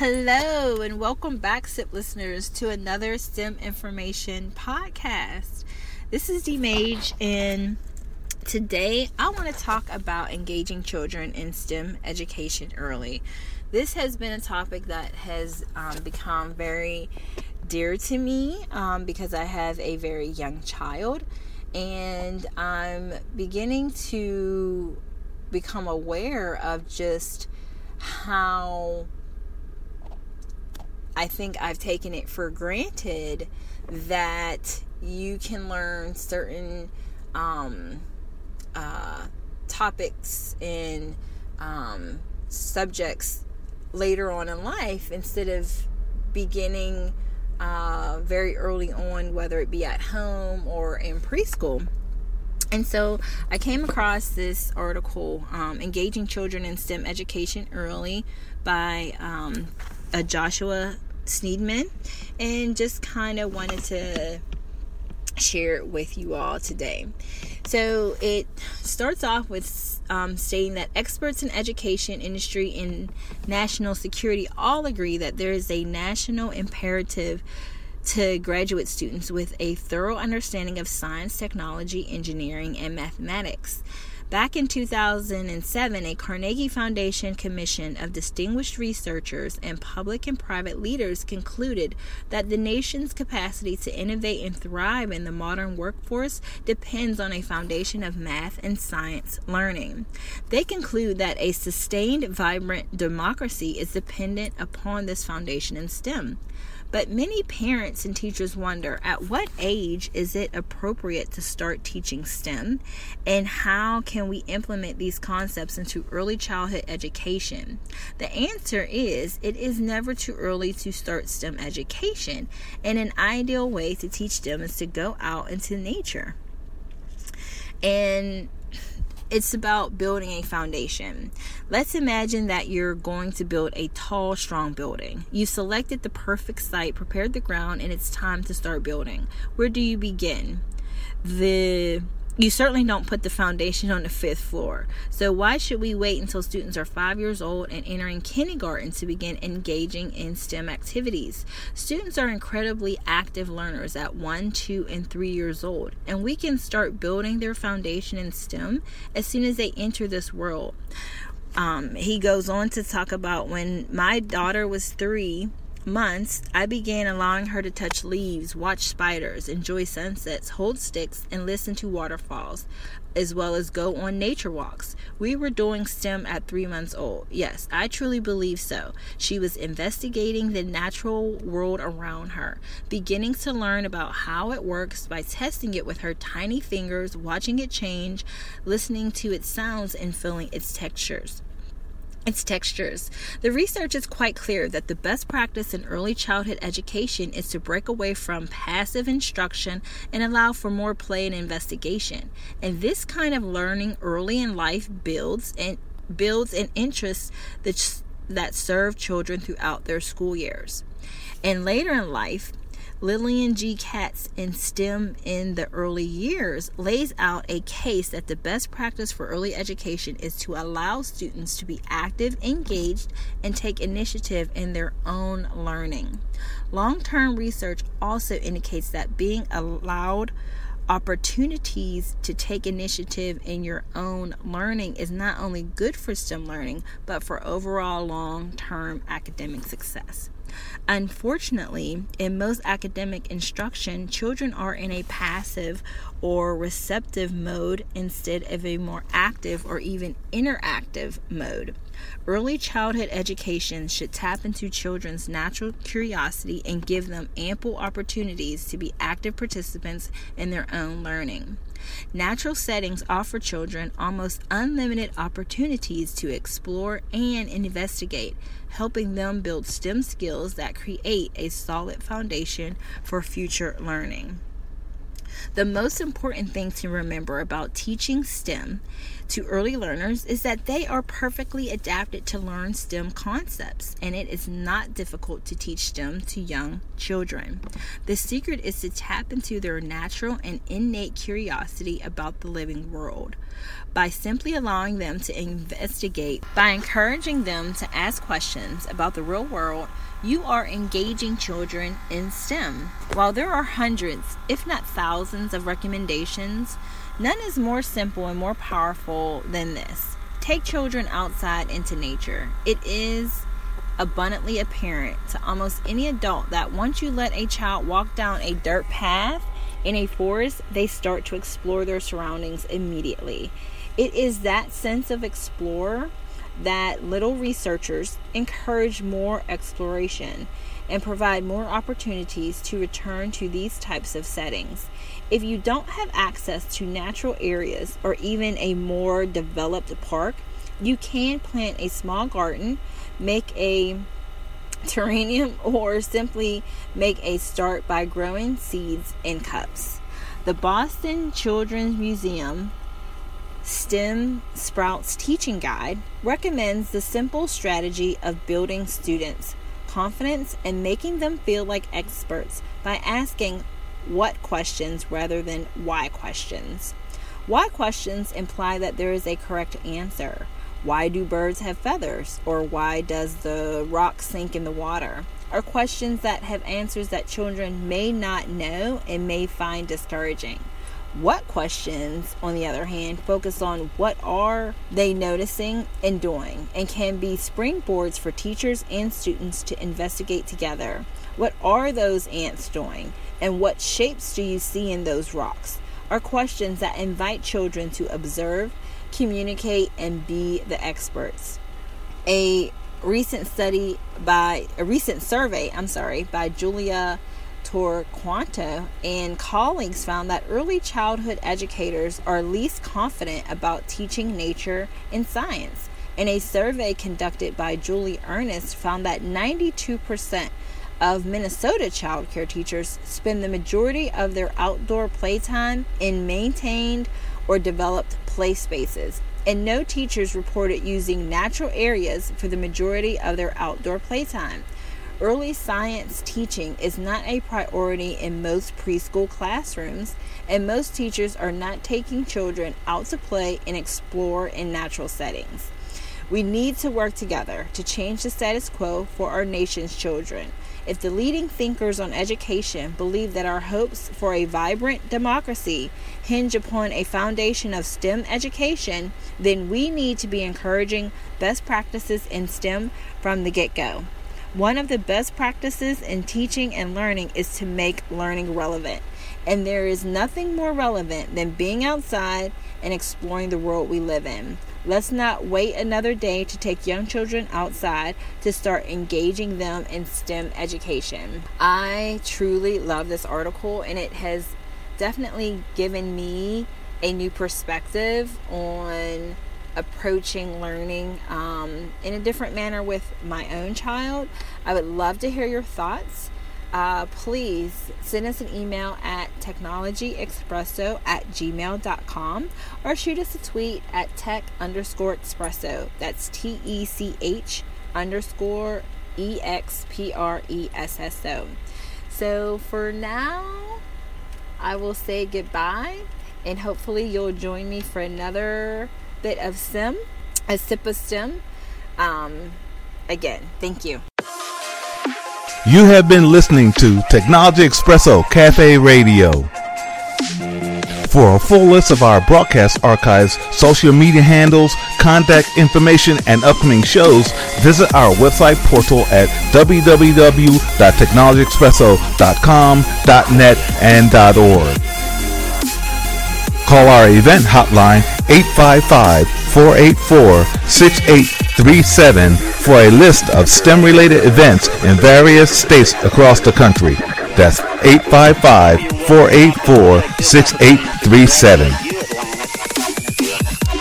Hello, and welcome back, SIP listeners, to another STEM information podcast. This is D Mage, and today I want to talk about engaging children in STEM education early this has been a topic that has um, become very dear to me um, because I have a very young child and I'm beginning to become aware of just how I think I've taken it for granted that you can learn certain um, uh, topics and um, subjects later on in life instead of beginning uh, very early on, whether it be at home or in preschool. And so I came across this article, um, Engaging Children in STEM Education Early by um, Joshua Sneideman, and just kind of wanted to share it with you all today. So it starts off with um, stating that experts in education, industry, and national security all agree that there is a national imperative to graduate students with a thorough understanding of science, technology, engineering, and mathematics. Back in 2007, a Carnegie Foundation commission of distinguished researchers and public and private leaders concluded that the nation's capacity to innovate and thrive in the modern workforce depends on a foundation of math and science learning. They conclude that a sustained, vibrant democracy is dependent upon this foundation in STEM. But many parents and teachers wonder at what age is it appropriate to start teaching STEM and how can we implement these concepts into early childhood education? The answer is it is never too early to start STEM education, and an ideal way to teach them is to go out into nature. And it's about building a foundation. Let's imagine that you're going to build a tall, strong building. You selected the perfect site, prepared the ground, and it's time to start building. Where do you begin? The you certainly don't put the foundation on the fifth floor. So, why should we wait until students are five years old and entering kindergarten to begin engaging in STEM activities? Students are incredibly active learners at one, two, and three years old, and we can start building their foundation in STEM as soon as they enter this world. Um, he goes on to talk about when my daughter was three months, I began allowing her to touch leaves, watch spiders, enjoy sunsets, hold sticks, and listen to waterfalls, as well as go on nature walks. We were doing STEM at three months old. Yes, I truly believe so. She was investigating the natural world around her, beginning to learn about how it works by testing it with her tiny fingers, watching it change, listening to its sounds, and feeling its textures its textures. The research is quite clear that the best practice in early childhood education is to break away from passive instruction and allow for more play and investigation. And this kind of learning early in life builds and builds an interest that that serve children throughout their school years. And later in life, Lillian G. Katz in STEM in the early years lays out a case that the best practice for early education is to allow students to be active, engaged, and take initiative in their own learning. Long term research also indicates that being allowed opportunities to take initiative in your own learning is not only good for STEM learning, but for overall long term academic success. Unfortunately, in most academic instruction, children are in a passive or receptive mode instead of a more active or even interactive mode. Early childhood education should tap into children's natural curiosity and give them ample opportunities to be active participants in their own learning. Natural settings offer children almost unlimited opportunities to explore and investigate, helping them build STEM skills that create a solid foundation for future learning. The most important thing to remember about teaching STEM to early learners is that they are perfectly adapted to learn STEM concepts, and it is not difficult to teach STEM to young children. The secret is to tap into their natural and innate curiosity about the living world by simply allowing them to investigate, by encouraging them to ask questions about the real world you are engaging children in STEM. While there are hundreds, if not thousands, of recommendations, none is more simple and more powerful than this. Take children outside into nature. It is abundantly apparent to almost any adult that once you let a child walk down a dirt path in a forest, they start to explore their surroundings immediately. It is that sense of explore that little researchers encourage more exploration and provide more opportunities to return to these types of settings. If you don't have access to natural areas or even a more developed park, you can plant a small garden, make a terrarium, or simply make a start by growing seeds in cups. The Boston Children's Museum STEM Sprouts Teaching Guide recommends the simple strategy of building students' confidence and making them feel like experts by asking what questions rather than why questions. Why questions imply that there is a correct answer. Why do birds have feathers? Or why does the rock sink in the water? Are questions that have answers that children may not know and may find discouraging. What questions, on the other hand, focus on what are they noticing and doing and can be springboards for teachers and students to investigate together. What are those ants doing and what shapes do you see in those rocks? Are questions that invite children to observe, communicate, and be the experts. A recent study by a recent survey, I'm sorry, by Julia Torquati and colleagues found that early childhood educators are least confident about teaching nature and science. And a survey conducted by Julie Ernst found that 92% of Minnesota child care teachers spend the majority of their outdoor playtime in maintained or developed play spaces. And no teachers reported using natural areas for the majority of their outdoor playtime. Early science teaching is not a priority in most preschool classrooms, and most teachers are not taking children out to play and explore in natural settings. We need to work together to change the status quo for our nation's children. If the leading thinkers on education believe that our hopes for a vibrant democracy hinge upon a foundation of STEM education, then we need to be encouraging best practices in STEM from the get go. One of the best practices in teaching and learning is to make learning relevant. And there is nothing more relevant than being outside and exploring the world we live in. Let's not wait another day to take young children outside to start engaging them in STEM education. I truly love this article and it has definitely given me a new perspective on approaching learning um, in a different manner with my own child. I would love to hear your thoughts. Uh, please send us an email at technologyexpresso at gmail.com or shoot us a tweet at tech underscore expresso. That's T E C H underscore E X P R E S S O. So for now, I will say goodbye and hopefully you'll join me for another bit of STEM, a sip of STEM. Um, again, thank you. You have been listening to Technology Expresso Cafe Radio. For a full list of our broadcast archives, social media handles, contact information, and upcoming shows, visit our website portal at www.technologyexpresso.com.net and .org. Call our event hotline 855-484-6837 for a list of STEM-related events in various states across the country. That's 855-484-6837.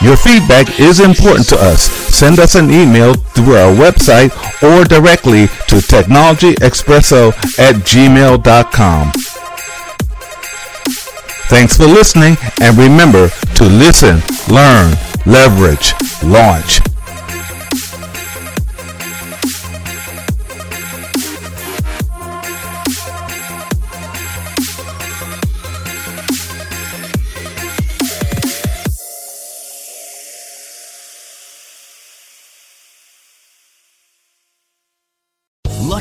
Your feedback is important to us. Send us an email through our website or directly to technologyexpresso at gmail.com. Thanks for listening and remember to listen, learn, leverage, launch.